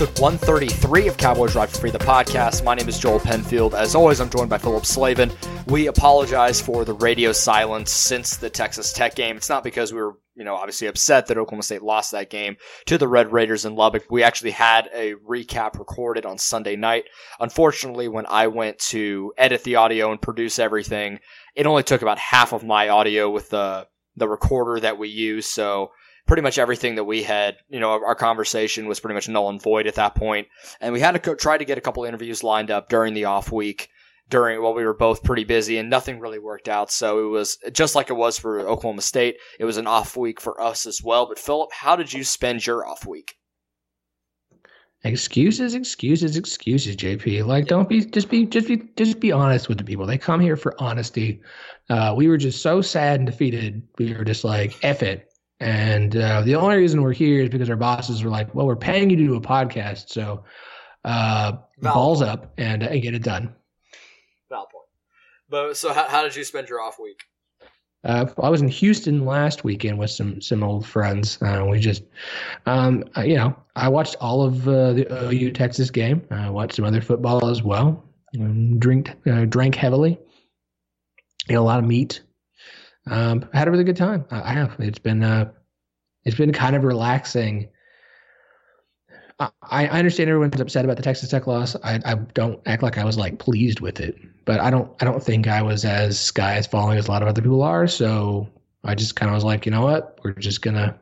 episode 133 of Cowboys Drive Free, the podcast. My name is Joel Penfield. As always, I'm joined by Philip Slavin. We apologize for the radio silence since the Texas Tech game. It's not because we were, you know, obviously upset that Oklahoma State lost that game to the Red Raiders in Lubbock. We actually had a recap recorded on Sunday night. Unfortunately, when I went to edit the audio and produce everything, it only took about half of my audio with the the recorder that we use. So pretty much everything that we had, you know, our conversation was pretty much null and void at that point. And we had to co- try to get a couple interviews lined up during the off week during while we were both pretty busy and nothing really worked out. So it was just like it was for Oklahoma State. It was an off week for us as well. But Philip, how did you spend your off week? Excuses, excuses, excuses, JP. Like, don't be just be just be just be honest with the people. They come here for honesty. Uh, we were just so sad and defeated. We were just like, F it. And uh, the only reason we're here is because our bosses were like, well, we're paying you to do a podcast. So uh, balls up and, and get it done. Valid point. But so, how, how did you spend your off week? Uh, I was in Houston last weekend with some some old friends. Uh, we just, um, uh, you know, I watched all of uh, the OU Texas game. I watched some other football as well. Um, drink uh, drank heavily. Ate a lot of meat. Um, I had a really good time. I, I have. It's been uh, it's been kind of relaxing. I, I understand everyone's upset about the Texas Tech loss. I, I don't act like I was like pleased with it, but I don't I don't think I was as sky is falling as a lot of other people are. So I just kind of was like, you know what, we're just gonna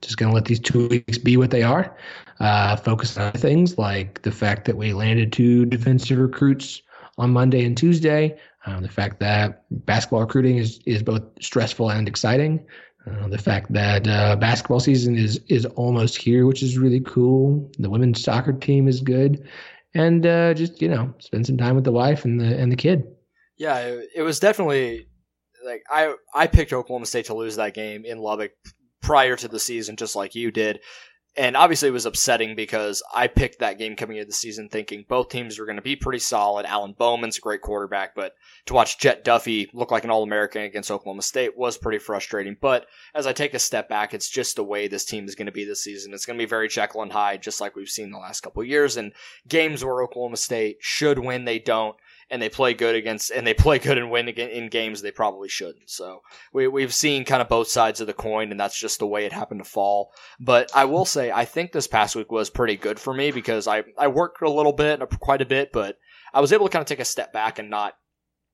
just gonna let these two weeks be what they are. Uh, focus on things like the fact that we landed two defensive recruits on Monday and Tuesday. Um, the fact that basketball recruiting is, is both stressful and exciting. Uh, the fact that uh, basketball season is is almost here, which is really cool. The women's soccer team is good, and uh, just you know, spend some time with the wife and the and the kid. Yeah, it, it was definitely like I I picked Oklahoma State to lose that game in Lubbock prior to the season, just like you did and obviously it was upsetting because I picked that game coming into the season thinking both teams were going to be pretty solid. Alan Bowman's a great quarterback, but to watch Jett Duffey look like an All American against Oklahoma State was pretty frustrating. But as I take a step back, it's just the way this team is going to be this season. It's going to be very Jekyll and Hyde, just like we've seen the last couple years. And games where Oklahoma State should win, they don't and they play good against and they play good and win in games they probably shouldn't. So we we've seen kind of both sides of the coin, and that's just the way it happened to fall. But I will say I think this past week was pretty good for me because I I worked a little bit, quite a bit, but I was able to kind of take a step back and not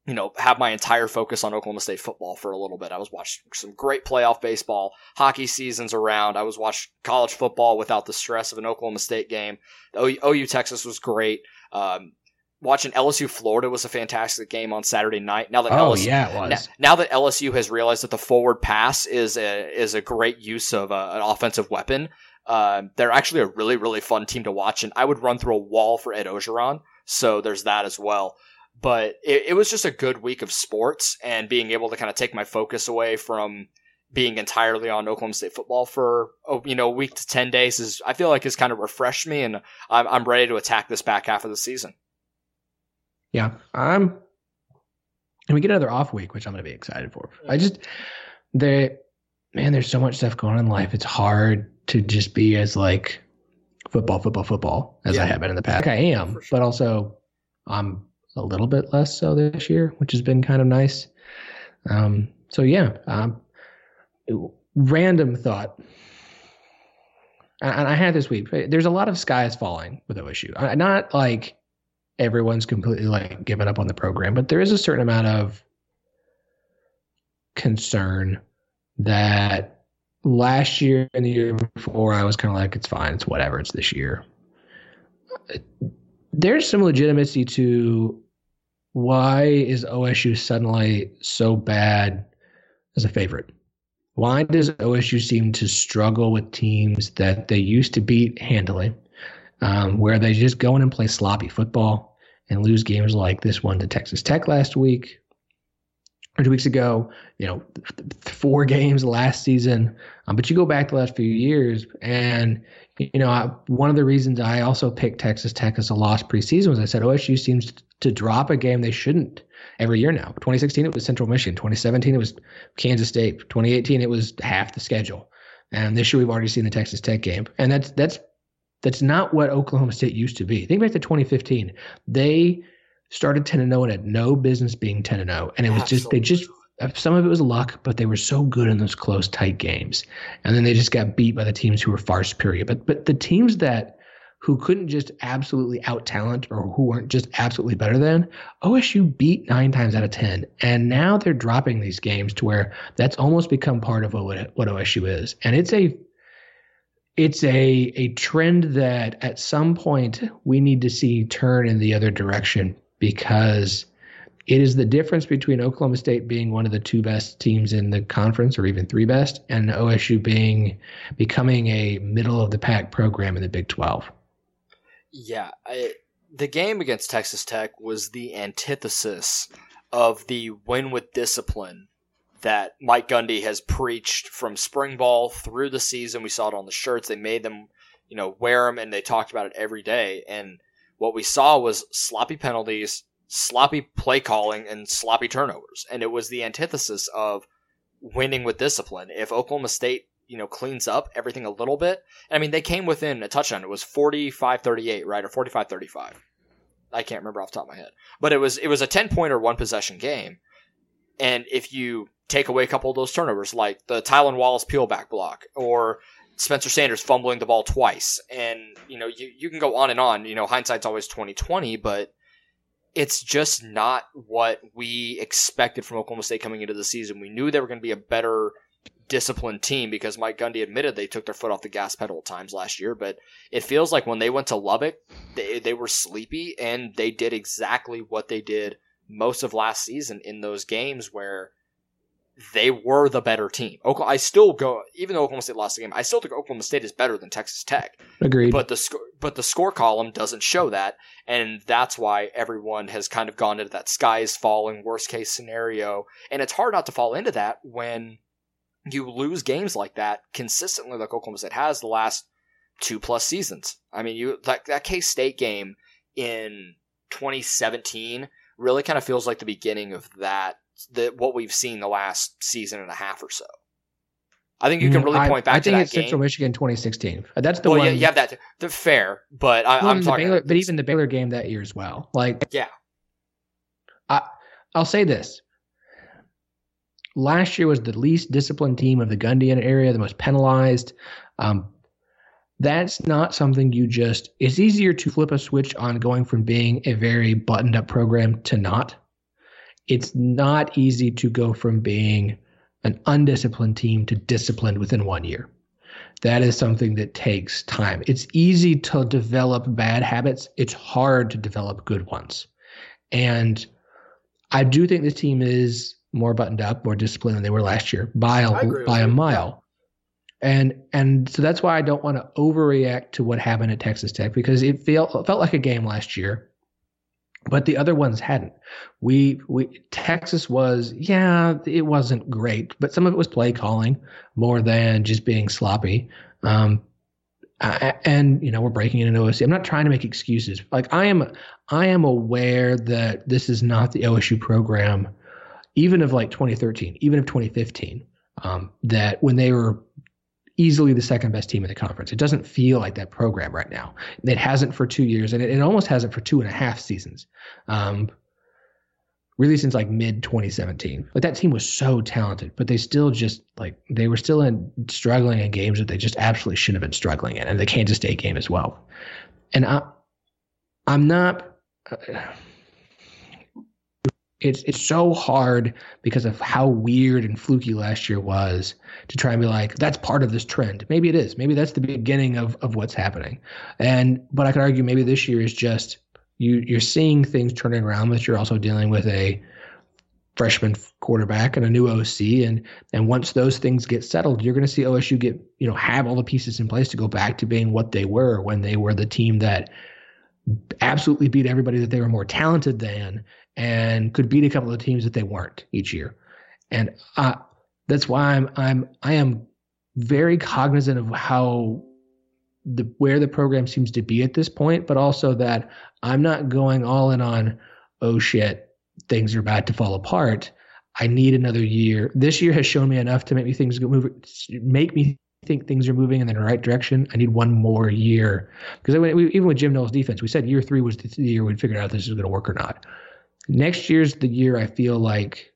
you know, have my entire focus on Oklahoma State football for a little bit. I was watching some great playoff baseball, hockey seasons around. I was watching college football without the stress of an Oklahoma State game. OU, OU Texas was great. Um, watching LSU Florida was a fantastic game on Saturday night. Now that oh LSU, yeah, it was. Now, now, that LSU has realized that the forward pass is a is a great use of a, an offensive weapon, uh, they're actually a really really fun team to watch. And I would run through a wall for Ed Orgeron, so there's that as well. But it, it was just a good week of sports and being able to kind of take my focus away from being entirely on Oklahoma State football for oh, you know week to ten days is I feel like has kind of refreshed me, and I'm I'm ready to attack this back half of the season. Yeah, I'm. And we get another off week, which I'm going to be excited for. I just, they, man, there's so much stuff going on in life. It's hard to just be as like football, football, football as yeah. I have been in the past. Like I am, sure. but also I'm a little bit less so this year, which has been kind of nice. Um, so yeah, um, random thought. And I had this week. There's a lot of skies falling with OSU. Not like everyone's completely like given up on the program, but there is a certain amount of concern that last year and the year before I was kind of like, it's fine, it's whatever, it's this year. Uh, there's some legitimacy to why is OSU suddenly so bad as a favorite? Why does OSU seem to struggle with teams that they used to beat handily? Um, where they just go in and play sloppy football and lose games like this one to Texas Tech last week or two weeks ago. You know, four games last season. Um, but you go back the last few years, and you know, I, one of the reasons I also picked Texas Tech as a lost preseason was I said OSU seems to drop a game they shouldn't every year now. 2016 it was Central Michigan. 2017 it was Kansas State. 2018 it was half the schedule. And this year we've already seen the Texas Tech game, and that's that's That's not what Oklahoma State used to be. Think back to 2015. They started 10 0 and had no business being 10 0. And it was just, they just, uh, some of it was luck, but they were so good in those close, tight games. And then they just got beat by the teams who were far superior. But, but the teams that, who couldn't just absolutely out talent or who weren't just absolutely better than, OSU beat nine times out of 10. And now they're dropping these games to where that's almost become part of what, what OSU is. And it's a, it's a a trend that at some point we need to see turn in the other direction because it is the difference between Oklahoma State being one of the two best teams in the conference or even three best and OSU being becoming a middle of the pack program in the Big 12. Yeah, I, the game against Texas Tech was the antithesis of the win with discipline that Mike Gundy has preached from spring ball through the season. We saw it on the shirts. They made them, you know, wear them and they talked about it every day. And what we saw was sloppy penalties, sloppy play calling, and sloppy turnovers. And it was the antithesis of winning with discipline. If Oklahoma State, you know, cleans up everything a little bit, I mean, they came within a touchdown. It was 45 38, right? Or 45 35. I can't remember off the top of my head. But it was it was a 10 point or one possession game. And if you take away a couple of those turnovers, like the Tylan Wallace peelback block or Spencer Sanders fumbling the ball twice. And, you know, you, you can go on and on. You know, hindsight's always 2020, but it's just not what we expected from Oklahoma State coming into the season. We knew they were going to be a better disciplined team because Mike Gundy admitted they took their foot off the gas pedal at times last year, but it feels like when they went to Lubbock, they, they were sleepy and they did exactly what they did most of last season in those games where they were the better team. Oklahoma, I still go, even though Oklahoma State lost the game, I still think Oklahoma State is better than Texas Tech. Agreed. But the score, but the score column doesn't show that, and that's why everyone has kind of gone into that sky is falling worst case scenario, and it's hard not to fall into that when you lose games like that consistently, like Oklahoma State has the last two plus seasons. I mean, you like that K State game in 2017 really kind of feels like the beginning of that that what we've seen the last season and a half or so. I think you can mm, really point back I, I to that it's game. Central Michigan 2016. That's the well, one. Yeah, you have that. The fair, but I, am talking. Baylor, but even the Baylor game that year as well. Like, yeah, I, I'll say this. Last year was the least disciplined team of the Gundian area, the most penalized. Um, that's not something you just. It's easier to flip a switch on going from being a very buttoned up program to not it's not easy to go from being an undisciplined team to disciplined within one year. That is something that takes time. It's easy to develop bad habits, it's hard to develop good ones. And I do think this team is more buttoned up, more disciplined than they were last year by a, by a mile. And and so that's why I don't want to overreact to what happened at Texas Tech because it felt it felt like a game last year but the other ones hadn't. We we Texas was yeah, it wasn't great, but some of it was play calling more than just being sloppy. Um, and you know we're breaking into OSU. I'm not trying to make excuses. Like I am, I am aware that this is not the OSU program, even of like 2013, even of 2015. Um, that when they were easily the second best team in the conference. It doesn't feel like that program right now. It hasn't for two years, and it, it almost hasn't for two and a half seasons. Um, really since like mid 2017. Like that team was so talented, but they still just like they were still in struggling in games that they just absolutely shouldn't have been struggling in, and the Kansas State game as well. And I, I'm not. Uh, it's it's so hard because of how weird and fluky last year was to try and be like that's part of this trend. Maybe it is. Maybe that's the beginning of of what's happening. And but I could argue maybe this year is just you you're seeing things turning around, but you're also dealing with a freshman quarterback and a new OC and and once those things get settled, you're going to see OSU get you know have all the pieces in place to go back to being what they were when they were the team that absolutely beat everybody that they were more talented than and could beat a couple of teams that they weren't each year. And uh, that's why I'm I'm I am very cognizant of how the where the program seems to be at this point, but also that I'm not going all in on oh shit things are about to fall apart. I need another year. This year has shown me enough to make me things move make me think things are moving in the right direction. I need one more year because even with Jim Knowles' defense, we said year three was the year we'd figure out if this is going to work or not. Next year's the year I feel like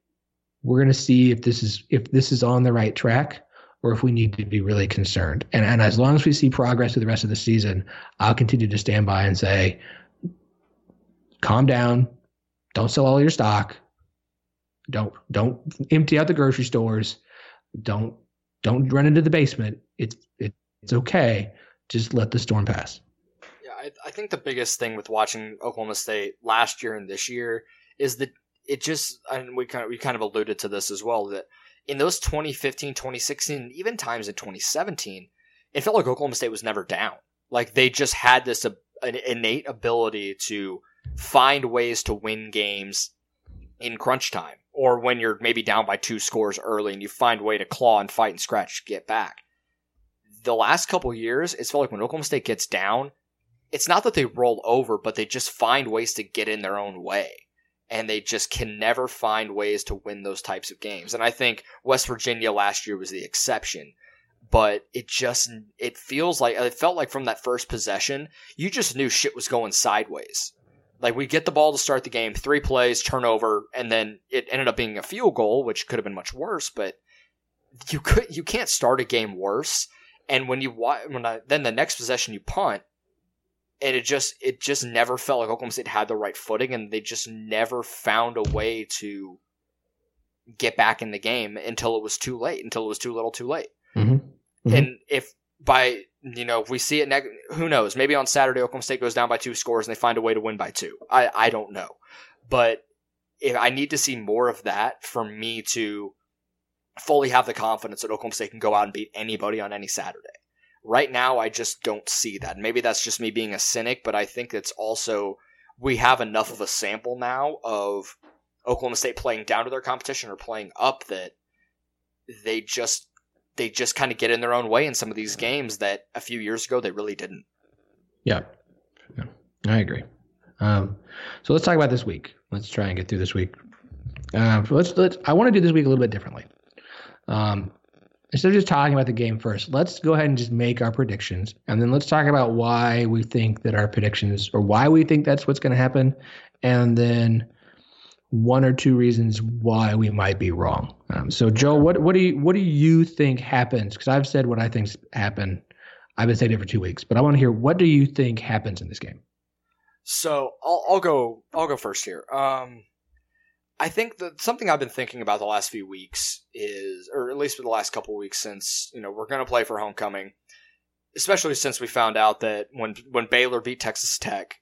we're going to see if this is if this is on the right track or if we need to be really concerned. And and as long as we see progress through the rest of the season, I'll continue to stand by and say, calm down, don't sell all your stock, don't don't empty out the grocery stores, don't don't run into the basement. It's it, it's okay. Just let the storm pass. Yeah, I, I think the biggest thing with watching Oklahoma State last year and this year is that it just and we kind of we kind of alluded to this as well that in those 2015, 2016, even times in 2017, it felt like Oklahoma State was never down. Like they just had this uh, an innate ability to find ways to win games in crunch time or when you're maybe down by two scores early and you find a way to claw and fight and scratch to get back. The last couple years, it's felt like when Oklahoma State gets down, it's not that they roll over, but they just find ways to get in their own way and they just can never find ways to win those types of games. And I think West Virginia last year was the exception. But it just it feels like it felt like from that first possession, you just knew shit was going sideways. Like we get the ball to start the game, three plays, turnover, and then it ended up being a field goal, which could have been much worse. But you could you can't start a game worse. And when you when I, then the next possession you punt, and it just it just never felt like Oklahoma State had the right footing, and they just never found a way to get back in the game until it was too late, until it was too little, too late. Mm-hmm. Mm-hmm. And if by you know if we see it, neg- who knows? Maybe on Saturday Oklahoma State goes down by two scores and they find a way to win by two. I I don't know, but if I need to see more of that for me to fully have the confidence that Oklahoma State can go out and beat anybody on any Saturday. Right now, I just don't see that. Maybe that's just me being a cynic, but I think it's also we have enough of a sample now of Oklahoma State playing down to their competition or playing up that they just they just kind of get in their own way in some of these games that a few years ago they really didn't. Yeah, yeah I agree. Um, so let's talk about this week. Let's try and get through this week. Uh, let's let's. I want to do this week a little bit differently. Um, instead of just talking about the game first, let's go ahead and just make our predictions. And then let's talk about why we think that our predictions or why we think that's what's going to happen. And then one or two reasons why we might be wrong. Um, so, Joe, what, what do you what do you think happens? Because I've said what I think happened. I've been saying it for two weeks, but I want to hear what do you think happens in this game. So I'll, I'll go I'll go first here. Um, I think that something I've been thinking about the last few weeks is, or at least for the last couple weeks since you know we're going to play for homecoming, especially since we found out that when when Baylor beat Texas Tech,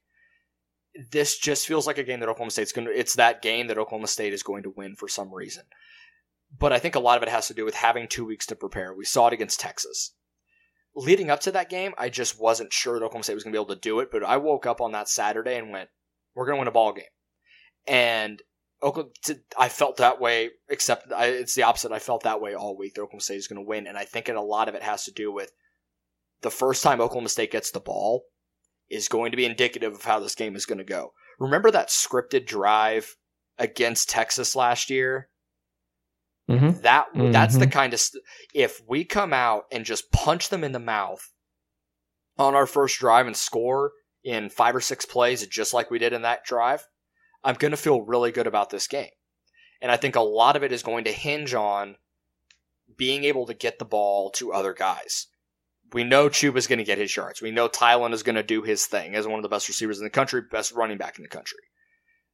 this just feels like a game that Oklahoma State's going to. It's that game that Oklahoma State is going to win for some reason. But I think a lot of it has to do with having two weeks to prepare. We saw it against Texas. Leading up to that game, I just wasn't sure that Oklahoma State was going to be able to do it. But I woke up on that Saturday and went, "We're going to win a ball game." And Oklahoma, I felt that way, except I, it's the opposite. I felt that way all week. That Oklahoma State is going to win, and I think a lot of it has to do with the first time Oklahoma State gets the ball is going to be indicative of how this game is going to go. Remember that scripted drive against Texas last year? Mm-hmm. That mm-hmm. that's the kind of st- if we come out and just punch them in the mouth on our first drive and score in five or six plays, just like we did in that drive I'm going to feel really good about this game. And I think a lot of it is going to hinge on being able to get the ball to other guys. We know Chuba's going to get his yards. We know Tylan is going to do his thing as one of the best receivers in the country, best running back in the country.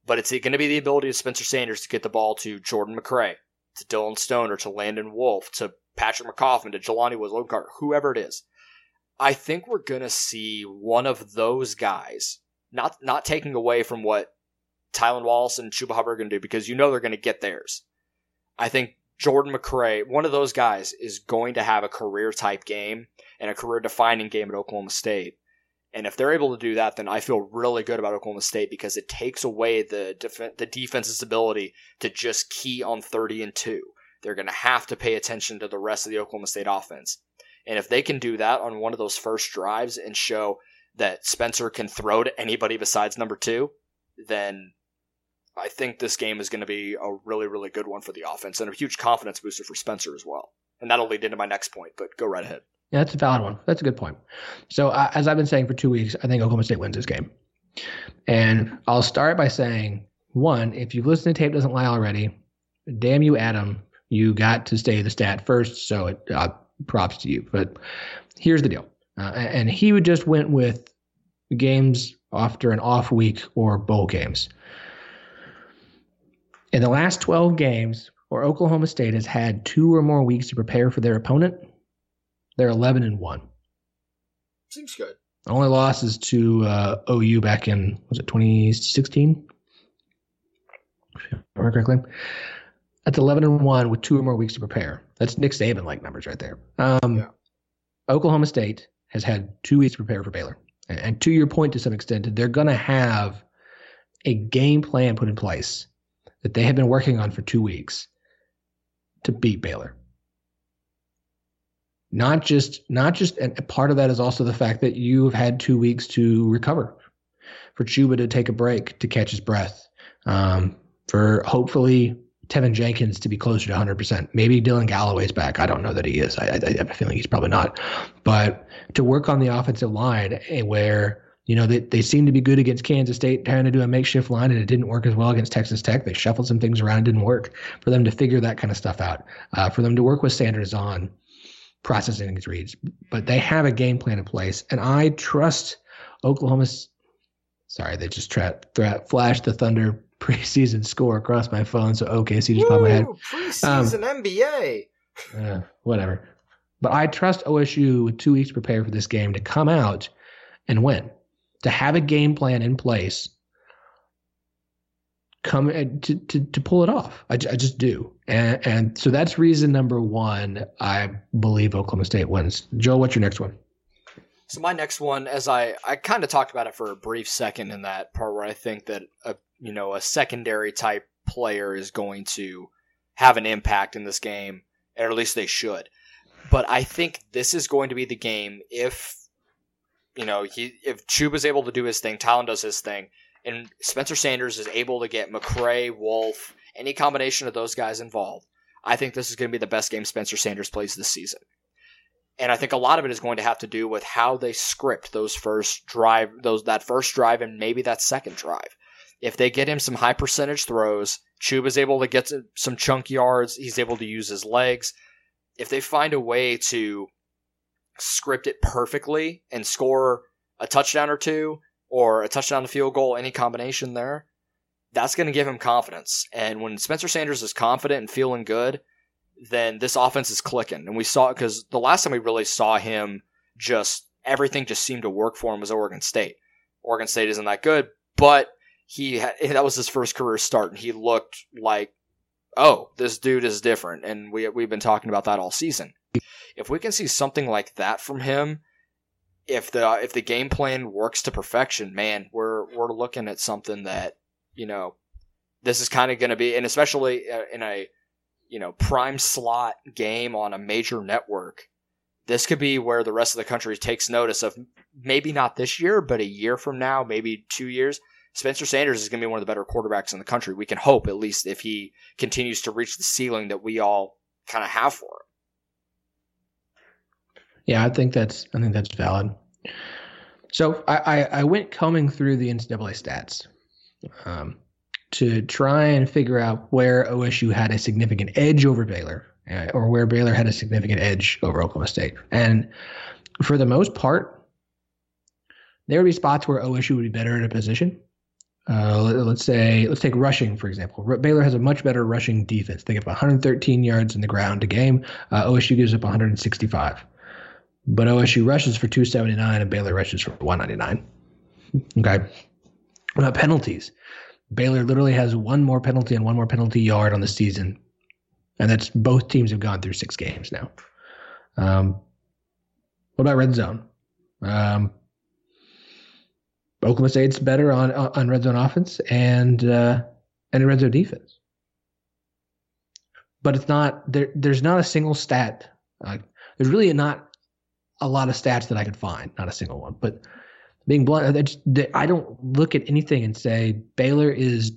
But it's going to be the ability of Spencer Sanders to get the ball to Jordan McCray, to Dillon Stoner, to Landon Wolf, to Patrick McCoffin, to Jelani Woods, whoever it is. I think we're going to see one of those guys, not not taking away from what Tylan Wallace and Chuba Hubbard are going to do because you know they're going to get theirs. I think Jordan McCray, one of those guys, is going to have a career type game and a career defining game at Oklahoma State. And if they're able to do that, then I feel really good about Oklahoma State because it takes away the def- the defense's ability to just key on 30 and 2. They're going to have to pay attention to the rest of the Oklahoma State offense. And if they can do that on one of those first drives and show that Spencer can throw to anybody besides number two, then I think this game is going to be a really, really good one for the offense and a huge confidence booster for Spencer as well. And that'll lead into my next point, but go right ahead. Yeah, that's a valid one. That's a good point. So, uh, as I've been saying for two weeks, I think Oklahoma State wins this game. And I'll start by saying one, if you've listened to Tape Doesn't Lie already, damn you, Adam, you got to stay the stat first. So, it, uh, props to you. But here's the deal. Uh, and he would just went with games after an off week or bowl games. In the last 12 games where Oklahoma State has had two or more weeks to prepare for their opponent, they're 11 and 1. Seems good. Only losses to uh, OU back in, was it 2016? If I remember correctly. That's 11 and 1 with two or more weeks to prepare. That's Nick Saban like numbers right there. Um, yeah. Oklahoma State has had two weeks to prepare for Baylor. And, and to your point, to some extent, they're going to have a game plan put in place that they have been working on for two weeks to beat Baylor. Not just, not just, and part of that is also the fact that you have had two weeks to recover, for Chuba to take a break to catch his breath, um, for hopefully Teven Jenkins to be closer to 100%. Maybe Dylan Galloway's back. I don't know that he is. I, I, I have a feeling he's probably not. But to work on the offensive line eh, where you know, they, they seem to be good against Kansas State, trying to do a makeshift line, and it didn't work as well against Texas Tech. They shuffled some things around, and didn't work. For them to figure that kind of stuff out, uh, for them to work with Sanders on processing these reads, but they have a game plan in place, and I trust Oklahoma's. Sorry, they just tra- tra- flashed the Thunder preseason score across my phone, so OKC just popped my head. Preseason um, NBA. Uh, whatever. But I trust OSU with two weeks to prepare for this game to come out and win to have a game plan in place come uh, to, to, to pull it off. I, I just do. And, and so that's reason number one. I believe Oklahoma State wins. Joe, what's your next one? So my next one, as I, I kind of talked about it for a brief second in that part where I think that a you know a secondary type player is going to have an impact in this game, or at least they should. But I think this is going to be the game if you know, he if Chuba is able to do his thing, Tylan does his thing, and Spencer Sanders is able to get McCray, Wolf, any combination of those guys involved, I think this is going to be the best game Spencer Sanders plays this season. And I think a lot of it is going to have to do with how they script those first drive, those that first drive, and maybe that second drive. If they get him some high percentage throws, Chuba's able to get some chunk yards. He's able to use his legs. If they find a way to script it perfectly and score a touchdown or two or a touchdown to field goal, any combination there, that's going to give him confidence. And when Spencer Sanders is confident and feeling good, then this offense is clicking. And we saw it because the last time we really saw him just everything just seemed to work for him was Oregon State. Oregon State isn't that good, but he had, that was his first career start, and he looked like, oh, this dude is different. And we we've been talking about that all season if we can see something like that from him, if the if the game plan works to perfection, man, we're we're looking at something that you know this is kind of going to be, and especially uh, in a you know prime slot game on a major network, this could be where the rest of the country takes notice of maybe not this year, but a year from now, maybe two years. Spencer Sanders is going to be one of the better quarterbacks in the country. We can hope, at least, if he continues to reach the ceiling that we all kind of have for him. Yeah, I think that's I think that's valid. So I, I, I went combing through the NCAA stats um, to try and figure out where OSU had a significant edge over Baylor, uh, or where Baylor had a significant edge over Oklahoma State. And for the most part, there would be spots where OSU would be better at a position. Uh, let, us say, let's take rushing for example. Baylor has a much better rushing defense. They get 113 yards in the ground a game. Uh, OSU gives up 165. But OSU rushes for 279 and Baylor rushes for 199. Okay. About penalties. Baylor literally has one more penalty and one more penalty yard on the season. And that's both teams have gone through six games now. Um, what about red zone? Um, Oklahoma State's better on on red zone offense and uh, and red zone defense, but it's not there. There's not a single stat. Uh, there's really not a lot of stats that I could find, not a single one. But being blunt, I, just, I don't look at anything and say Baylor is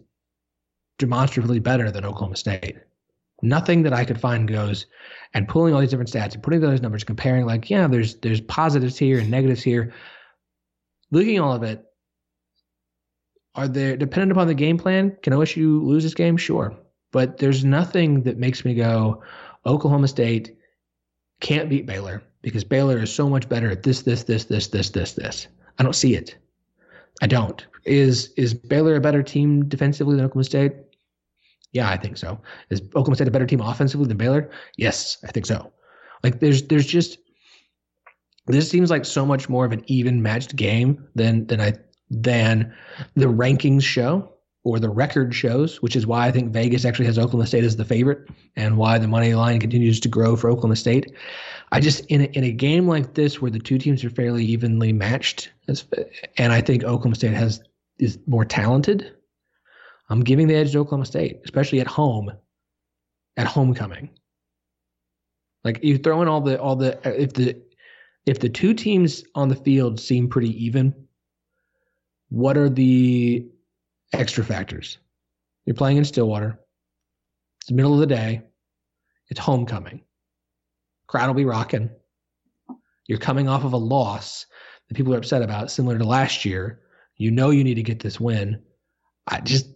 demonstrably better than Oklahoma State. Nothing that I could find goes and pulling all these different stats and putting those numbers, comparing like, yeah, there's there's positives here and negatives here. Looking at all of it, are there dependent upon the game plan? Can OSU lose this game? Sure. But there's nothing that makes me go, Oklahoma State can't beat Baylor because Baylor is so much better at this, this, this, this, this, this, this. I don't see it. I don't. Is is Baylor a better team defensively than Oklahoma State? Yeah, I think so. Is Oklahoma State a better team offensively than Baylor? Yes, I think so. Like there's there's just this seems like so much more of an even matched game than than I than the rankings show or the record shows, which is why I think Vegas actually has Oklahoma State as the favorite and why the money line continues to grow for Oklahoma State. I just in a, in a game like this where the two teams are fairly evenly matched, and I think Oklahoma State has is more talented. I'm giving the edge to Oklahoma State, especially at home, at homecoming. Like you throw in all the all the if the if the two teams on the field seem pretty even, what are the extra factors? You're playing in Stillwater. It's the middle of the day. It's homecoming. Crowd will be rocking. You're coming off of a loss that people are upset about, similar to last year. You know you need to get this win. I just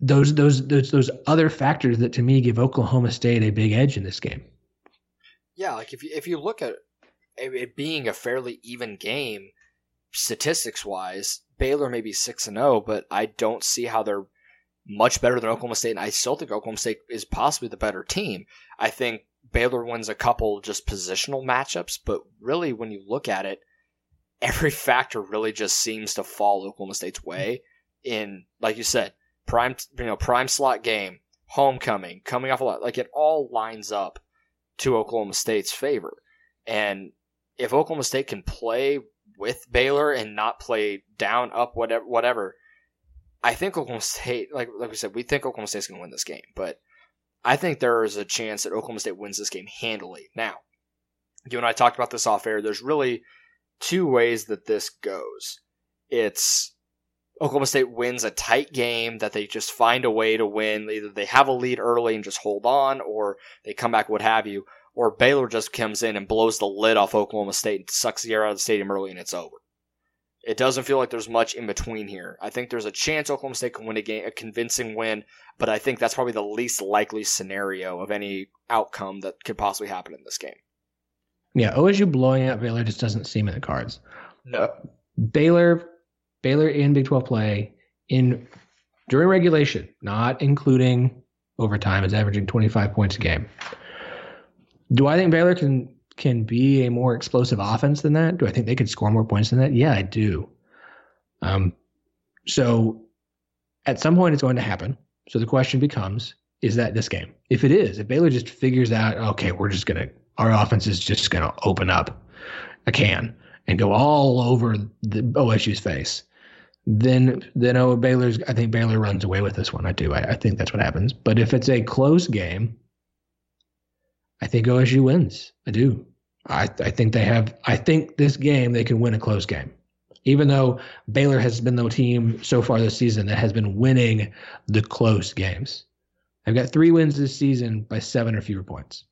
those those those those other factors that to me give Oklahoma State a big edge in this game. Yeah, like if you if you look at it being a fairly even game, statistics wise, Baylor may be six and zero, oh, but I don't see how they're much better than Oklahoma State, and I still think Oklahoma State is possibly the better team. I think Baylor wins a couple just positional matchups, but really, when you look at it, every factor really just seems to fall Oklahoma State's way. In like you said, prime you know prime slot game, homecoming, coming off a lot, like it all lines up to Oklahoma State's favor. And if Oklahoma State can play with Baylor and not play down, up, whatever, whatever. I think Oklahoma State, like like we said, we think Oklahoma State's going to win this game, but I think there is a chance that Oklahoma State wins this game handily. Now, you and I talked about this off air. There's really two ways that this goes. It's Oklahoma State wins a tight game that they just find a way to win. Either they have a lead early and just hold on, or they come back, what have you or Baylor just comes in and blows the lid off Oklahoma State and sucks the air out of the stadium early and it's over. It doesn't feel like there's much in between here. I think there's a chance Oklahoma State can win a game, a convincing win, but I think that's probably the least likely scenario of any outcome that could possibly happen in this game. Yeah, OSU blowing out Baylor just doesn't seem in the cards. No. Uh, Baylor, Baylor in Big 12 play in during regulation, not including overtime, is averaging 25 points a game. Do I think Baylor can can be a more explosive offense than that? Do I think they could score more points than that? Yeah, I do. Um, so at some point it's going to happen. So the question becomes, is that this game? If it is, if Baylor just figures out, okay, we're just gonna our offense is just gonna open up a can and go all over the OSU's face, then then oh Baylor's I think Baylor runs away with this one. I do. I, I think that's what happens. But if it's a close game, I think OSU wins. I do. I, I think they have. I think this game they can win a close game, even though Baylor has been the team so far this season that has been winning the close games. They've got three wins this season by seven or fewer points.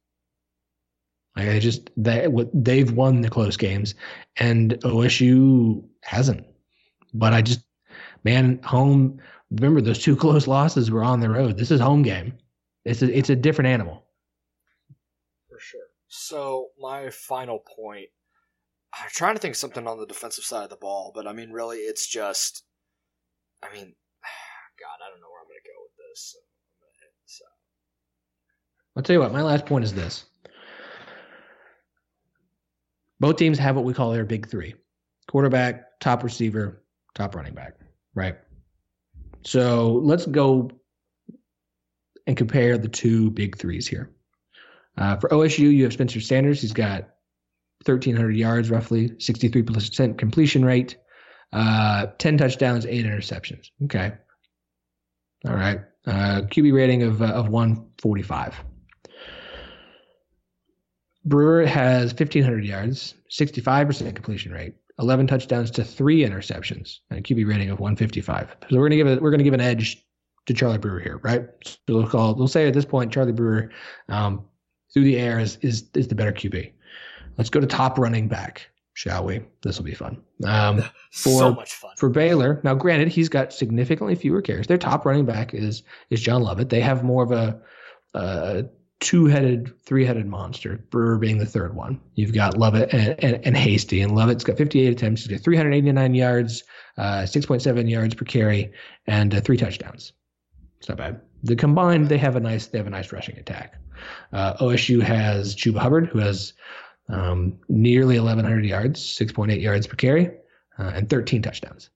They just they they've won the close games, and OSU hasn't. But I just man home. Remember those two close losses were on the road. This is home game. It's a it's a different animal. So my final point, I'm trying to think something on the defensive side of the ball, but I mean, really, it's just, I mean, God, I don't know where I'm going to go with this. So, I'll tell you what. My last point is this: both teams have what we call their big three: quarterback, top receiver, top running back. Right. So let's go and compare the two big threes here. Uh, for OSU, you have Spencer Sanders. He's got 1,300 yards, roughly 63% completion rate, uh, 10 touchdowns, eight interceptions. Okay. All right. Uh, QB rating of, uh, of 145. Brewer has 1,500 yards, 65% completion rate, 11 touchdowns to three interceptions, and a QB rating of 155. So we're gonna give it we're gonna give an edge to Charlie Brewer here, right? So we'll call we'll say at this point Charlie Brewer um, through the air is is is the better QB. Let's go to top running back, shall we? This will be fun. Um, for, so much fun for Baylor. Now, granted, he's got significantly fewer carries. Their top running back is is John Lovett. They have more of a uh, two-headed, three-headed monster. Brewer being the third one. You've got Lovett and, and, and Hasty, and Lovett's got 58 attempts. He's got 389 yards, uh, 6.7 yards per carry, and uh, three touchdowns. It's not bad. The combined, they have a nice they have a nice rushing attack. Uh, OSU has Chuba Hubbard, who has um, nearly 1,100 yards, 6.8 yards per carry, uh, and 13 touchdowns.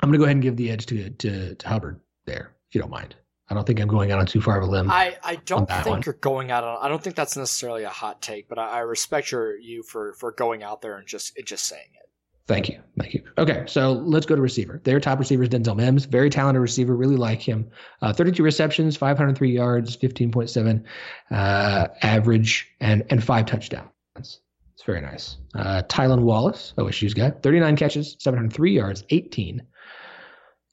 I'm going to go ahead and give the edge to, to, to Hubbard there, if you don't mind. I don't think I'm going out on too far of a limb. I, I don't think one. you're going out on. I don't think that's necessarily a hot take, but I, I respect your you for for going out there and just just saying it. Thank you. Thank you. Okay, so let's go to receiver. Their top receiver is Denzel Mims. Very talented receiver. Really like him. Uh, 32 receptions, 503 yards, 15.7 uh, average, and and five touchdowns. It's very nice. Uh, Tylan Wallace, OSU's guy, 39 catches, 703 yards, 18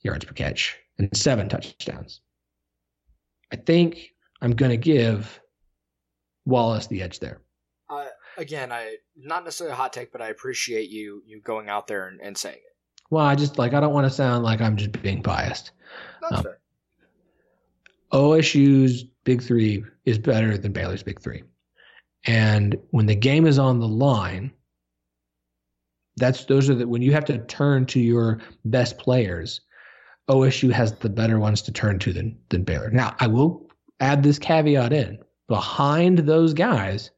yards per catch, and seven touchdowns. I think I'm going to give Wallace the edge there again, I not necessarily a hot take, but I appreciate you you going out there and, and saying it. Well, I just like I don't want to sound like I'm just being biased. That's um, fair. OSU's big three is better than Baylor's big three, and when the game is on the line, that's those are the when you have to turn to your best players. OSU has the better ones to turn to than than Baylor. Now, I will add this caveat in behind those guys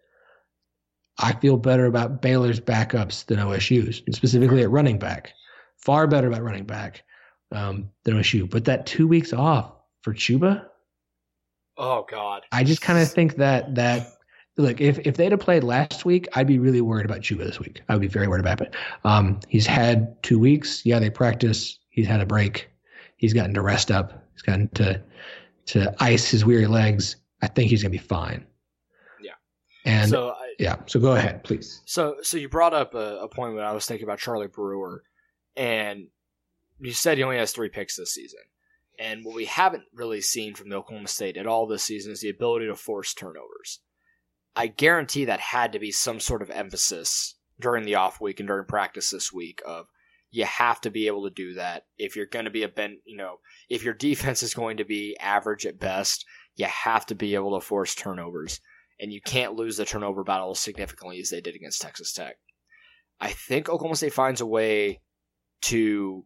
I feel better about Baylor's backups than OSU's, and specifically at running back. Far better about running back um, than OSU. But that two weeks off for Chuba. Oh God. I just kind of think that that look if if they'd have played last week, I'd be really worried about Chuba this week. I would be very worried about it. Um, he's had two weeks. Yeah, they practice. He's had a break. He's gotten to rest up. He's gotten to to ice his weary legs. I think he's gonna be fine. Yeah. And so yeah. So go ahead, please. So, so you brought up a, a point when I was thinking about Charlie Brewer, and you said he only has three picks this season. And what we haven't really seen from the Oklahoma State at all this season is the ability to force turnovers. I guarantee that had to be some sort of emphasis during the off week and during practice this week of you have to be able to do that if you're going to be a ben, you know, if your defense is going to be average at best, you have to be able to force turnovers and you can't lose the turnover battle as significantly as they did against Texas Tech. I think Oklahoma State finds a way to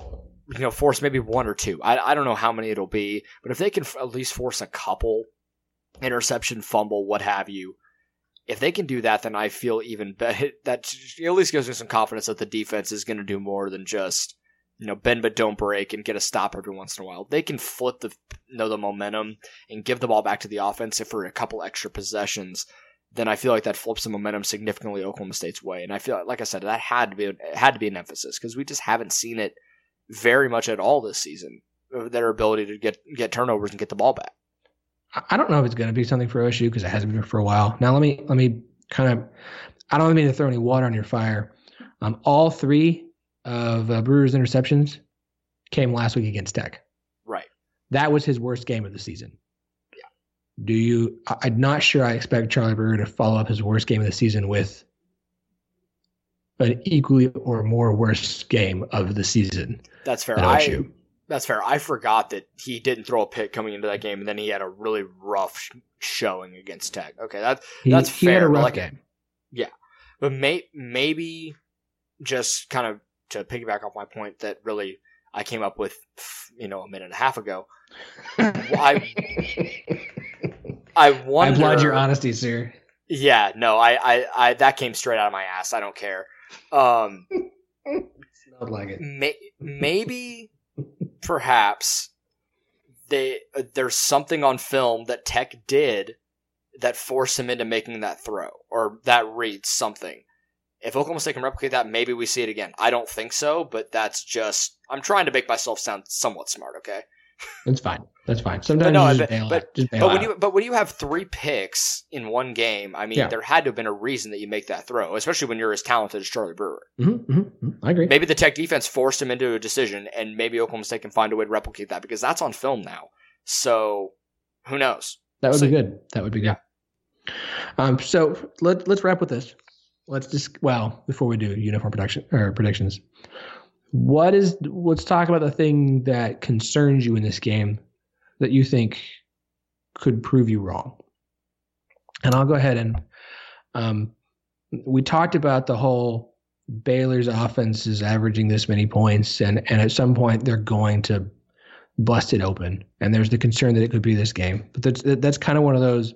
you know force maybe one or two. I, I don't know how many it'll be, but if they can at least force a couple interception, fumble, what have you, if they can do that, then I feel even better. That at least gives me some confidence that the defense is going to do more than just you know, bend but don't break and get a stop every once in a while. They can flip the you know the momentum and give the ball back to the offense if for a couple extra possessions. Then I feel like that flips the momentum significantly Oklahoma State's way, and I feel like I said that had to be had to be an emphasis because we just haven't seen it very much at all this season. Their ability to get get turnovers and get the ball back. I don't know if it's going to be something for OSU because it hasn't been for a while. Now let me let me kind of I don't mean to throw any water on your fire. Um, all three of uh, Brewer's interceptions came last week against Tech. Right. That was his worst game of the season. Yeah. Do you? I'm not sure. I expect Charlie Brewer to follow up his worst game of the season with an equally or more worst game of the season. That's fair. I, that's fair. I forgot that he didn't throw a pick coming into that game, and then he had a really rough showing against Tech. Okay, that he, that's he fair. Had a rough like, game. Yeah, but may, maybe just kind of to piggyback off my point that really I came up with, you know, a minute and a half ago. I I wonder. I applaud your honesty, sir. Yeah, no, I, I, I, that came straight out of my ass. I don't care. Um, Smelled like it. May, maybe, perhaps, they uh, there's something on film that Tech did that forced him into making that throw or that reads something if Oklahoma State can replicate that, maybe we see it again. I don't think so, but that's just I'm trying to make myself sound somewhat smart. Okay, That's fine. That's fine. Sometimes no, you just but- bail but-. Just bail But when out. you but when you have three picks in one game, I mean, Yeah. there had to have been a reason that you make that throw, especially when you're as talented as Charlie Brewer. Mhm, mhm, mhm. I agree. Maybe the Tech defense forced him into a decision, and maybe Oklahoma State can find a way to replicate that because that's on film now. So who knows? That would So- be good. That would be good. Um, so let let's wrap with this. Let's just well before we do uniform production or predictions. What is let's talk about the thing that concerns you in this game that you think could prove you wrong. And I'll go ahead and um, we talked about the whole Baylor's offense is averaging this many points, and and at some point they're going to bust it open. And there's the concern that it could be this game, but that's that's kind of one of those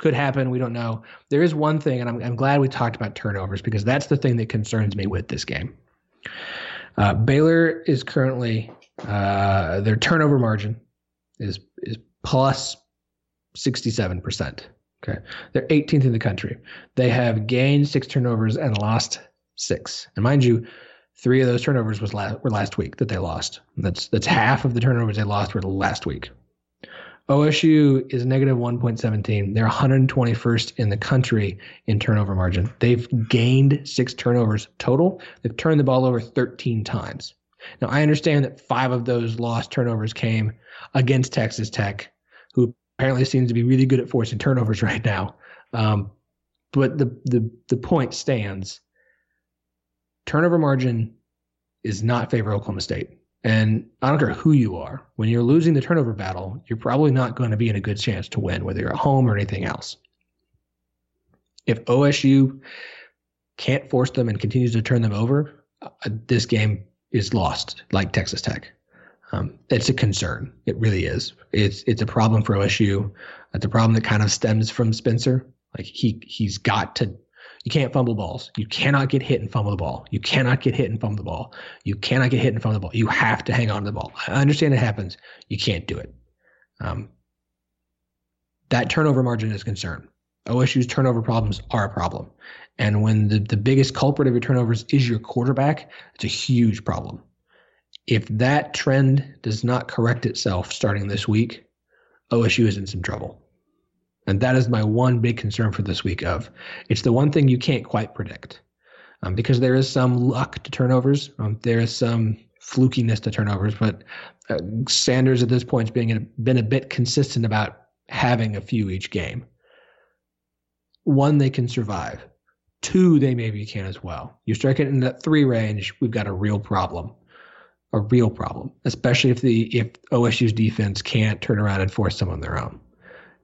could happen. We don't know. There is one thing, and I'm I'm glad we talked about turnovers because that's the thing that concerns me with this game. Uh, Baylor is currently uh, their turnover margin is is plus sixty seven percent. Okay, they're 18th in the country. They have gained six turnovers and lost six. And mind you, three of those turnovers was were last week that they lost. That's that's half of the turnovers they lost were last week. OSU is negative 1.17. They're 121st in the country in turnover margin. They've gained six turnovers total. They've turned the ball over 13 times. Now, I understand that five of those lost turnovers came against Texas Tech, who apparently seems to be really good at forcing turnovers right now. Um, but the, the, the point stands turnover margin is not favor Oklahoma State. And I don't care who you are. When you're losing the turnover battle, you're probably not going to be in a good chance to win, whether you're at home or anything else. If OSU can't force them and continues to turn them over, uh, this game is lost, like Texas Tech. Um, it's a concern. It really is. It's it's a problem for OSU. It's a problem that kind of stems from Spencer. Like he he's got to. You can't fumble balls. You cannot get hit and fumble the ball. You cannot get hit and fumble the ball. You cannot get hit and fumble the ball. You have to hang on to the ball. I understand it happens. You can't do it. Um, that turnover margin is a concern. OSU's turnover problems are a problem. And when the, the biggest culprit of your turnovers is your quarterback, it's a huge problem. If that trend does not correct itself starting this week, OSU is in some trouble. And that is my one big concern for this week of it's the one thing you can't quite predict. Um, because there is some luck to turnovers. Um, there is some flukiness to turnovers, but uh, Sanders at this point has being a, been a bit consistent about having a few each game. One, they can survive. Two, they maybe can as well. You strike it in that three range, we've got a real problem. A real problem, especially if the if OSU's defense can't turn around and force some on their own.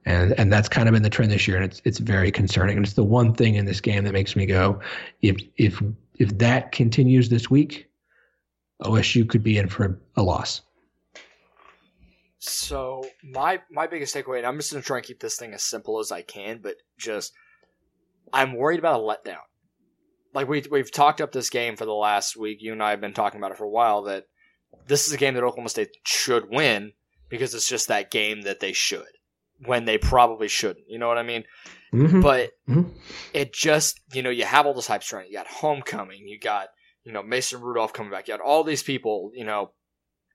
And and that's kind of been the trend this year, and it's it's very concerning. And it's the one thing in this game that makes me go, if if if that continues this week, OSU could be in for a loss. So my my biggest takeaway, and I'm just gonna try and keep this thing as simple as I can, but just I'm worried about a letdown. Like we we've talked up this game for the last week. You and I have been talking about it for a while. That this is a game that Oklahoma State should win because it's just that game that they should when they probably shouldn't. You know what I mean? Mm-hmm. But Mhm. it just you know you have all this hype surrounding. You got homecoming. You got you know Mason Rudolph coming back. You got all these people. You know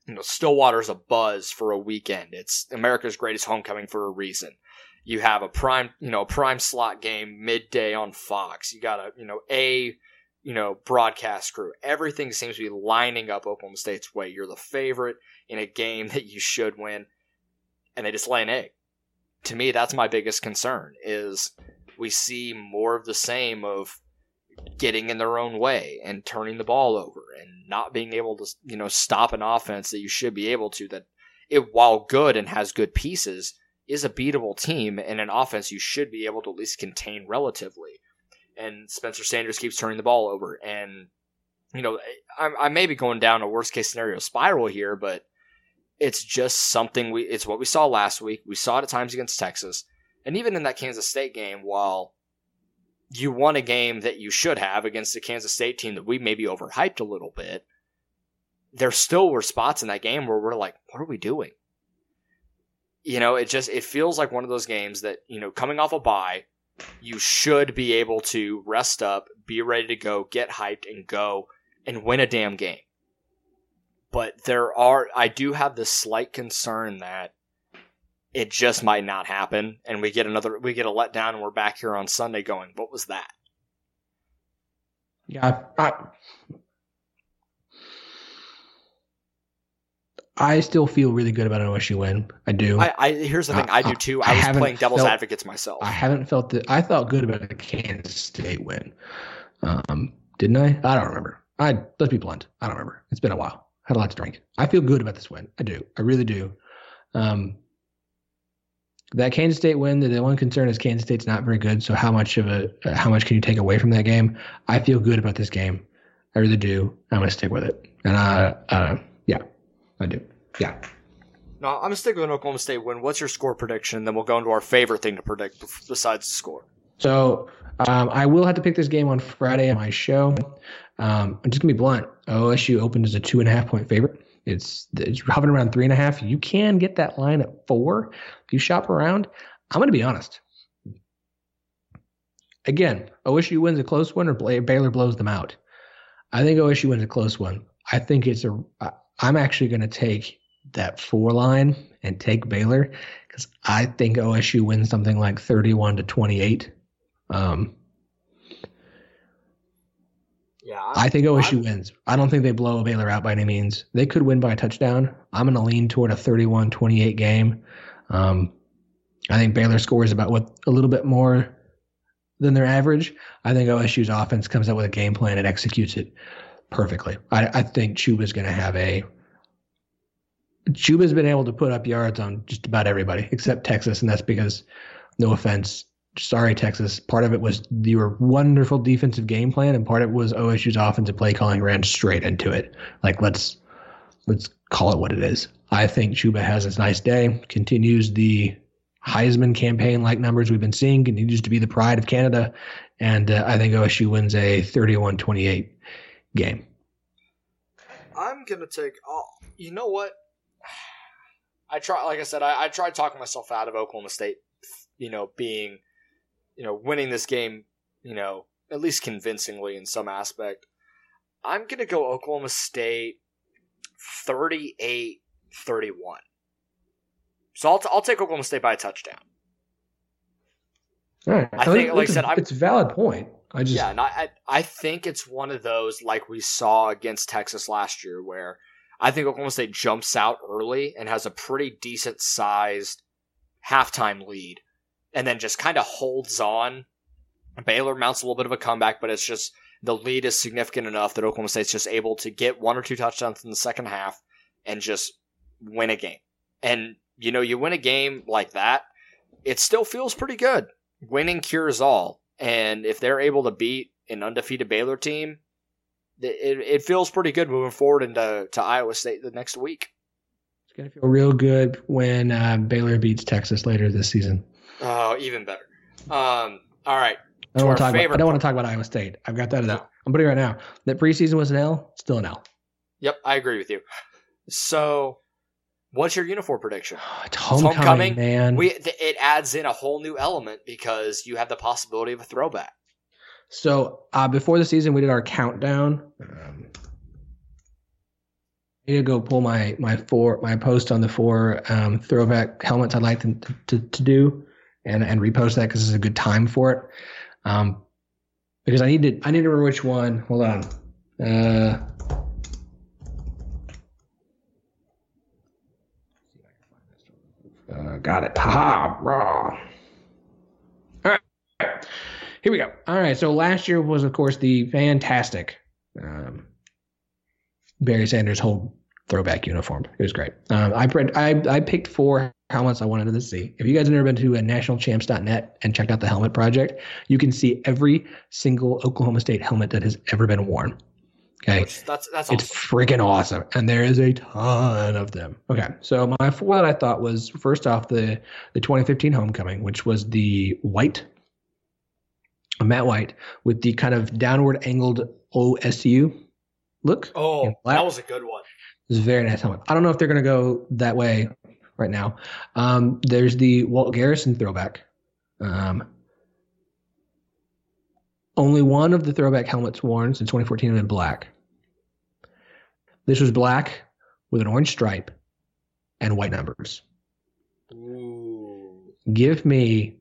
you know, Stillwater's a buzz for a weekend. It's America's greatest homecoming for a reason. You have a prime, you know, prime slot game midday on Fox. You got a, you know, a, you know, broadcast crew. Everything seems to be lining up Oklahoma State's way. You're the favorite in a game that you should win, and they just lay an egg. To me, that's my biggest concern. Is we see more of the same of getting in their own way and turning the ball over and not being able to you know stop an offense that you should be able to that it while good and has good pieces is a beatable team and an offense you should be able to at least contain relatively and Spencer Sanders keeps turning the ball over and you know I, I may be going down a worst case scenario spiral here but it's just something we it's what we saw last week we saw it at times against Texas and even in that Kansas State game while you won a game that you should have against the Kansas State team that we maybe overhyped a little bit. There still were spots in that game where we're like, what are we doing? You know, it just it feels like one of those games that, you know, coming off a bye, you should be able to rest up, be ready to go, get hyped and go and win a damn game. But there are I do have this slight concern that it just might not happen and we get another we get a letdown and we're back here on Sunday going, what was that? Yeah, I, I still feel really good about an OSU win. I do. I, I here's the thing, I, I do too. I, I was playing devil's felt, advocates myself. I haven't felt that. I felt good about a Kansas State win. Um, didn't I? I don't remember. I let's be blunt. I don't remember. It's been a while. Had a lot to drink. I feel good about this win. I do. I really do. Um, that Kansas State win, the, the one concern is Kansas State's not very good. So how much of a how much can you take away from that game? I feel good about this game. I really do. I'm gonna stick with it. And uh, uh yeah, I do. Yeah. No, I'm gonna stick with an Oklahoma State win. What's your score prediction? Then we'll go into our favorite thing to predict besides the score. So um, I will have to pick this game on Friday on my show. Um, I'm just gonna be blunt. OSU opened as a two and a half point favorite. It's it's hovering around three and a half. You can get that line at four if you shop around. I'm gonna be honest. Again, OSU wins a close one or Baylor blows them out. I think OSU wins a close one. I think it's a. I'm actually going to take that four line and take Baylor because I think OSU wins something like 31 to 28. Um, yeah, i think OSU I'm, wins. I don't think they blow Baylor out by any means. They could win by a touchdown. I'm going to lean toward a 31-28 game. Um, I think Baylor scores about what a little bit more than their average. I think OSU's offense comes up with a game plan and executes it perfectly. I, I think Chuba's going to have a. Chuba's been able to put up yards on just about everybody except Texas, and that's because, no offense, sorry Texas. Part of it was your wonderful defensive game plan, and part of it was OSU's offensive play calling ran straight into it. Like let's let's call it what it is. I think Chuba has his nice day, continues the Heisman campaign like numbers we've been seeing, continues to be the pride of Canada, and uh, I think OSU wins a 31 28 game. I'm gonna take. Oh, you know what? I try, like I said, I, I tried talking myself out of Oklahoma State. You know, being, you know, winning this game. You know, at least convincingly in some aspect. I'm gonna go Oklahoma State 38-31. So I'll, t- I'll take Oklahoma State by a touchdown. All right. I, I think, like I said, it's a valid point. I just yeah, and I I think it's one of those like we saw against Texas last year, where I think Oklahoma State jumps out early and has a pretty decent sized halftime lead, and then just kind of holds on. Baylor mounts a little bit of a comeback, but it's just the lead is significant enough that Oklahoma State's just able to get one or two touchdowns in the second half and just win a game. And you know, you win a game like that, it still feels pretty good. Winning cures all. And if they're able to beat an undefeated Baylor team, it, it feels pretty good moving forward into to Iowa State the next week. It's gonna feel real good when uh, Baylor beats Texas later this season. Oh, even better. Um, all right. I don't, want to, talk about, I don't want to talk about Iowa State. I've got that. No. I'm putting it right now. That preseason was an L. Still an L. Yep, I agree with you. So What's your uniform prediction? It's homecoming, it's homecoming. man. We it adds in a whole new element because you have the possibility of a throwback. So uh, before the season, we did our countdown. Um, I need to go pull my my four my post on the four um, throwback helmets I'd like to, to, to do and and repost that because it's a good time for it. Um, because I need to I need to remember which one. Hold on. Uh, Uh, got it. Ha raw. All right. Here we go. All right. So last year was, of course, the fantastic um, Barry Sanders whole throwback uniform. It was great. Um, I, I I picked four helmets I wanted to see. If you guys have never been to a nationalchamps.net and checked out the helmet project, you can see every single Oklahoma State helmet that has ever been worn. Okay. Which, that's that's awesome. It's freaking awesome. And there is a ton of them. Okay. So my four that I thought was first off the the 2015 homecoming, which was the white matte white with the kind of downward angled OSU look. Oh, that was a good one. It's a very nice helmet. I don't know if they're gonna go that way right now. Um, there's the Walt Garrison throwback. Um, only one of the throwback helmets worn since 2014 have been black. This was black. with an orange stripe and white numbers. Ooh. Give me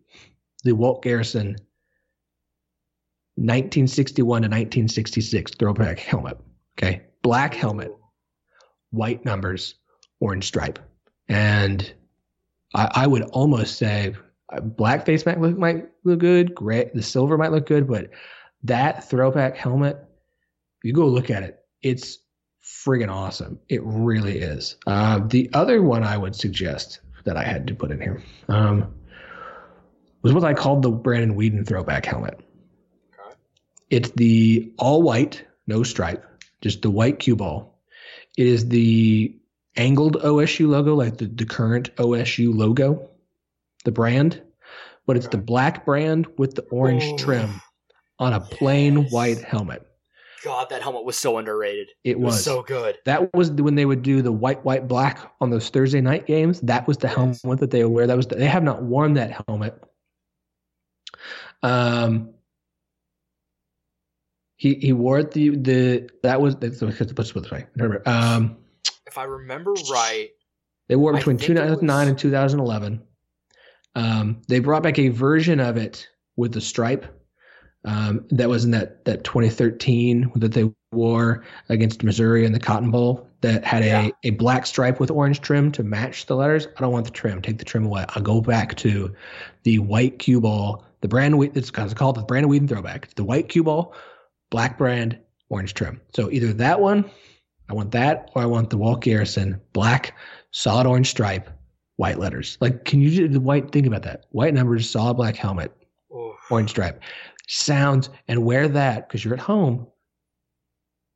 the Walt Garrison 1961 to 1966 throwback helmet. Okay. Black helmet, white numbers, orange stripe. And I, I would almost say uh, black face might look might look good, gray the silver might look good, but that throwback helmet, you go look at it, it's friggin' awesome. It really is. Uh, the other one I would suggest that I had to put in here um, was what I called the Brandon Weeden throwback helmet. Okay. It's the all white, no stripe, just the white cue ball. It is the angled OSU logo, like the, the current OSU logo, the brand, but it's the black brand with the orange Oh, trim on a plain yes. white helmet. God, that helmet was so underrated. It It was, was. so good. That was when they would do the white, white, black on those Thursday night games. That was the Yes. helmet that they would wear. That was the, they have not worn that helmet. Um, he he wore it the the that was that's let's put it this way. Remember, um, If I remember right, they wore between 2009 was- and 2011. Um, they brought back a version of it with the stripe. Um, that was in that that 2013 that they wore against Missouri in the Cotton Bowl. That had a, Yeah. a black stripe with orange trim to match the letters. I don't want the trim. Take the trim away. I'll go back to the white cue ball. The brand it's called the Brandon Weeden throwback. It's the white cue ball, black brand, orange trim. So either that one, I want that, or I want the Walt Garrison black solid orange stripe, white letters. Like, can you do the white? Think about that. White numbers, solid black helmet, oh, orange stripe. Sounds and wear that because you're at home.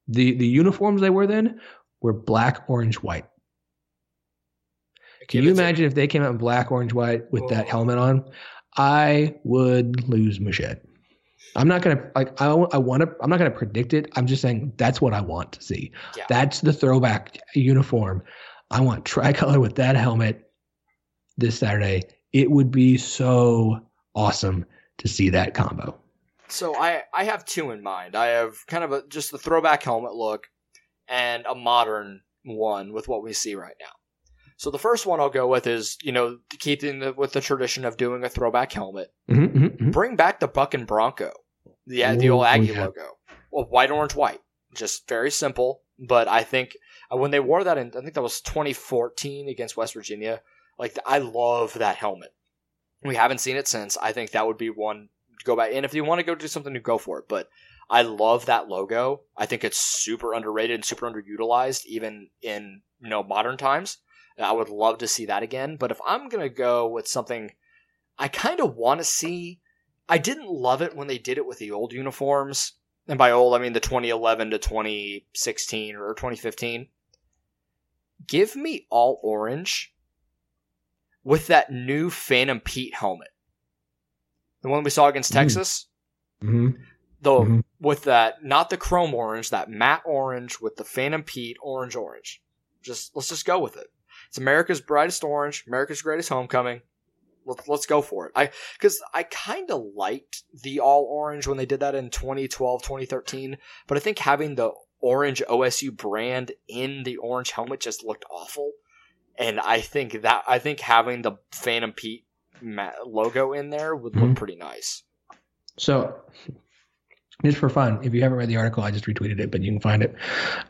The the uniforms they were then were black, orange, white. Can you imagine if they came out in black, orange, white with that helmet on? I would lose my shit. I'm not gonna like. I, I want to. I'm not gonna predict it. I'm just saying that's what I want to see. Yeah. That's the throwback uniform. I want tricolor with that helmet this Saturday. It would be so awesome to see that combo. So I I have two in mind. I have kind of a just the throwback helmet look and a modern one with what we see right now. So the first one I'll go with is you know keeping the, with the tradition of doing a throwback helmet. Mhm, mhm, mhm. Bring back the Buck and Bronco, the the old Aggie yeah. logo, well white orange white, just very simple. But I think uh, when they wore that in I think that was 2014 against West Virginia. Like I love that helmet. We haven't seen it since. I think that would be one to go back. And if you want to go do something new, go for it. But I love that logo. I think it's super underrated and super underutilized, even in you know modern times. I would love to see that again. But if I'm gonna go with something, I kind of want to see. I didn't love it when they did it with the old uniforms, and by old I mean the 2011 to 2016 or 2015. Give me all orange with that new Phantom Pete helmet. The one we saw against Mm. Texas. Mhm. Though Mhm. with that, not the chrome orange, that matte orange with the Phantom Pete orange orange. Just let's just go with it. It's America's brightest orange, America's greatest homecoming. Let's let's go for it. I because I kind of liked the all orange when they did that in 2012, 2013, but I think having the orange OSU brand in the orange helmet just looked awful. And I think that I think having the Phantom Pete logo in there would look Mhm. pretty nice. So, just for fun, if you haven't read the article, I just retweeted it, but you can find it.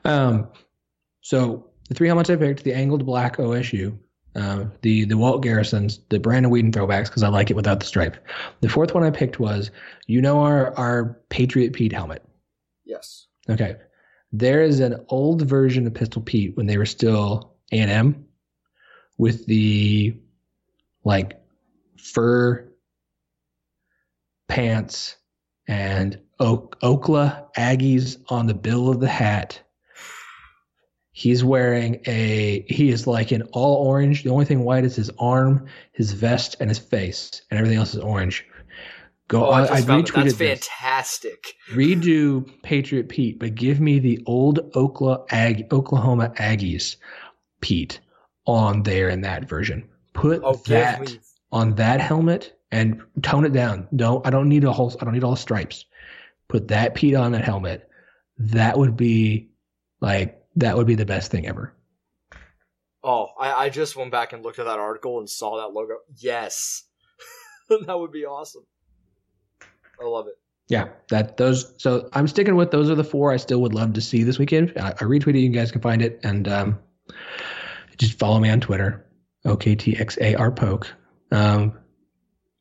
Um, so the three helmets I picked: the angled black OSU, um, the the Walt Garrisons, the Brandon Weeden throwbacks because I like it without the stripe. The fourth one I picked was, you know, our our Patriot Pete helmet. Yes. Okay, there is an old version of Pistol Pete when they were still A and M, with the like fur pants and Oak, Okla Aggies on the bill of the hat. He's wearing a he is like in all orange. The only thing white is his arm, his vest, and his face, and everything else is orange. Go! Oh, I, I, I retweeted That's this fantastic. redo Patriot Pete, but give me the old Oklahoma, Ag- Oklahoma Aggies Pete on there in that version. Put Oh, that me on that helmet and tone it down. Don't I don't need a whole I don't need all the stripes. Put that Pete on that helmet. That would be like that would be the best thing ever. Oh, I, I just went back and looked at that article and saw that logo. Yes, that would be awesome. I love it. Yeah, that those. So I'm sticking with those are the four I still would love to see this weekend. I, I retweeted. You guys can find it and um, just follow me on Twitter. OKTXAR poke. Um,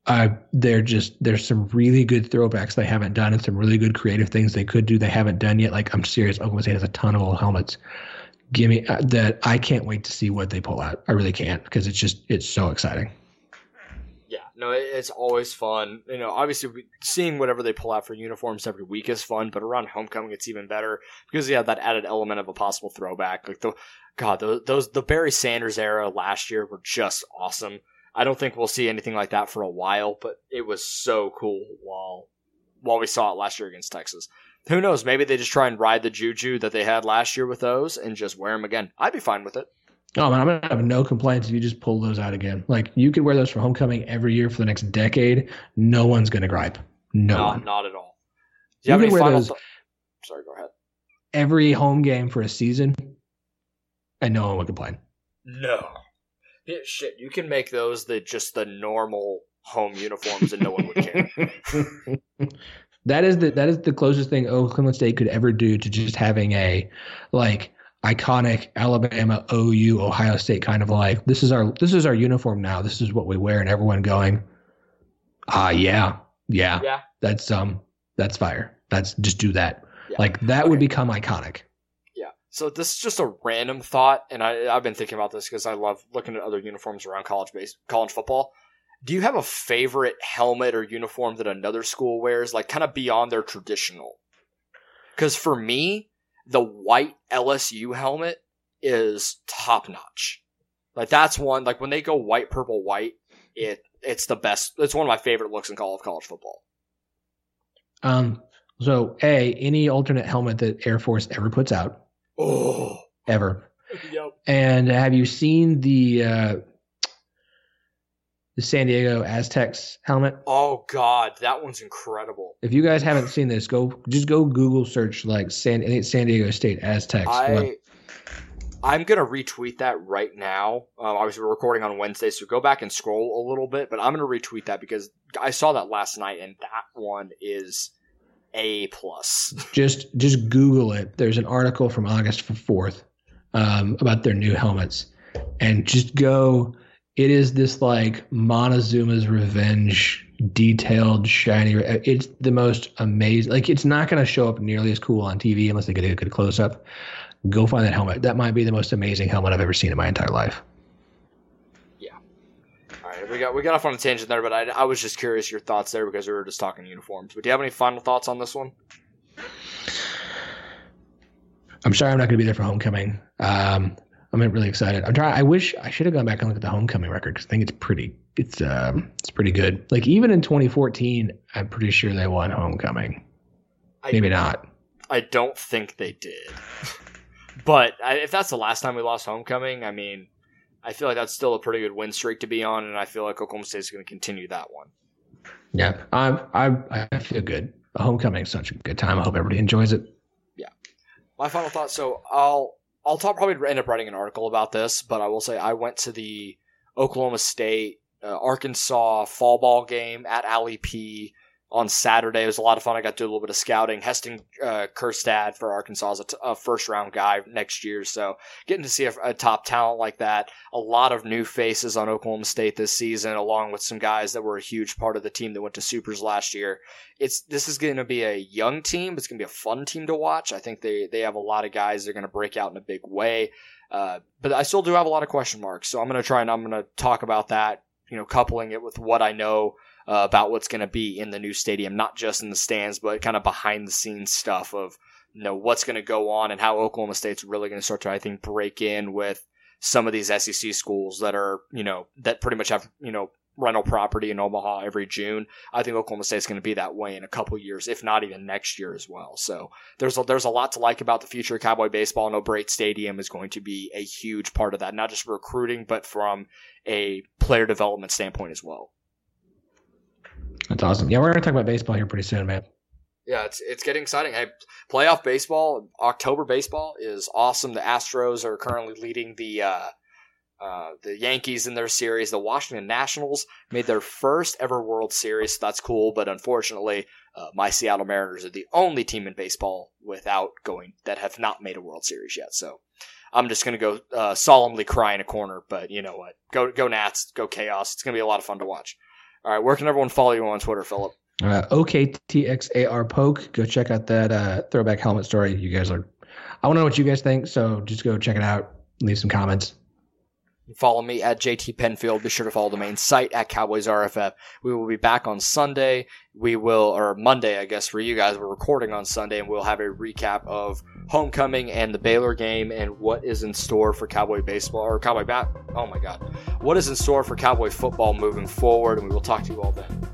uh, they're just there's some really good throwbacks they haven't done and some really good creative things they could do they haven't done yet. Like I'm serious, Oklahoma State has a ton of old helmets. Give me uh, that. I can't wait to see what they pull out. I really can't because it's just it's so exciting. Yeah, no, it's always fun. You know, obviously seeing whatever they pull out for uniforms every week is fun, but around homecoming it's even better because you have that added element of a possible throwback. Like the God, those, those the Barry Sanders era last year were just awesome. I don't think we'll see anything like that for a while, but it was so cool while while we saw it last year against Texas. Who knows? Maybe they just try and ride the juju that they had last year with those and just wear them again. I'd be fine with it. Oh man, I'm gonna have no complaints if you just pull those out again. Like you could wear those for homecoming every year for the next decade. No one's gonna gripe. No, not, one. not at all. Do you, you have any final? Th- Sorry, go ahead. Every home game for a season, and no one would complain. No. Yeah, shit, you can make those the just the normal home uniforms and no one would care. that is the that is the closest thing Oklahoma State could ever do to just having a like iconic Alabama, OU, Ohio State kind of like this is our this is our uniform now. This is what we wear, and everyone going, ah, yeah, yeah, yeah, that's um, that's fire. That's just do that. Yeah. Like that okay. would become iconic. So this is just a random thought, and I, I've been thinking about this because I love looking at other uniforms around college base college football. Do you have a favorite helmet or uniform that another school wears, like kind of beyond their traditional? Because for me, the white LSU helmet is top notch. Like that's one. Like when they go white, purple, white, it it's the best. It's one of my favorite looks in all of college football. Um. So, a any alternate helmet that Air Force ever puts out Oh, ever. Yep. And have you seen the uh, the San Diego Aztecs helmet? Oh God, that one's incredible. If you guys haven't seen this, go just go Google search like San San Diego State Aztecs. I, I'm gonna retweet that right now. Um, obviously, we're recording on Wednesday, so go back and scroll a little bit. But I'm gonna retweet that because I saw that last night, and that one is a plus. just just Google it. There's an article from August fourth um, about their new helmets, and just go. It is this like Montezuma's Revenge detailed shiny. It's the most amazing. Like it's not going to show up nearly as cool on TV unless they get a good close up. Go find that helmet. That might be the most amazing helmet I've ever seen in my entire life we got we got off on a tangent there, but I, I was just curious your thoughts there because we were just talking uniforms. But do you have any final thoughts on this one? I'm sorry I'm not going to be there for homecoming. Um, I'm really excited. I'm trying. I wish I should have gone back and looked at the homecoming record because I think it's pretty. It's um, it's pretty good. Like even in 2014, I'm pretty sure they won homecoming. I, Maybe not. I don't think they did. but I, if that's the last time we lost homecoming, I mean, I feel like that's still a pretty good win streak to be on, and I feel like Oklahoma State is going to continue that one. Yeah, I I I feel good. Homecoming is such a good time. I hope everybody enjoys it. Yeah. My final thought. So I'll I'll talk, probably end up writing an article about this, but I will say I went to the Oklahoma State uh, Arkansas fall ball game at Allie P on Saturday. It was a lot of fun. I got to do a little bit of scouting. Heston uh, Kjerstad for Arkansas is a, t- a first round guy next year. So getting to see a, a, top talent like that, a lot of new faces on Oklahoma State this season, along with some guys that were a huge part of the team that went to supers last year. It's this is going to be a young team. It's going to be a fun team to watch. I think they they have a lot of guys that are going to break out in a big way. Uh, but I still do have a lot of question marks. So I'm going to try and I'm going to talk about that. You know, coupling it with what I know uh, about what's going to be in the new stadium, not just in the stands, but kind of behind the scenes stuff of you know what's going to go on and how Oklahoma State's really going to start to I think break in with some of these SEC schools that are you know that pretty much have you know rental property in Omaha every June. I think Oklahoma State's going to be that way in a couple years, if not even next year as well. So there's a, there's a lot to like about the future of Cowboy baseball. No O'Brate Stadium is going to be a huge part of that, not just recruiting, but from a player development standpoint as well. That's awesome. Yeah, we're gonna talk about baseball here pretty soon, man. Yeah, it's it's getting exciting. Hey, playoff baseball, October baseball is awesome. The Astros are currently leading the uh, Uh, the Yankees in their series, the Washington Nationals made their first ever World Series. So that's cool, but unfortunately, uh, my Seattle Mariners are the only team in baseball without going that have not made a World Series yet. So I'm just going to go uh, solemnly cry in a corner. But you know what? Go go Nats, go Chaos. It's going to be a lot of fun to watch. All right, where can everyone follow you on Twitter, Philip? Uh, OKTXAR Poke. Go check out that uh, throwback helmet story. You guys are. I want to know what you guys think, so just go check it out. Leave some comments. Follow me at JT Penfield. Be sure to follow the main site at Cowboys RFF. We will be back on Sunday. We will, or Monday, I guess, for you guys. We're recording on Sunday, and we'll have a recap of homecoming and the Baylor game and what is in store for Cowboy baseball or Cowboy bat. Oh my God, what is in store for Cowboy football moving forward? And we will talk to you all then.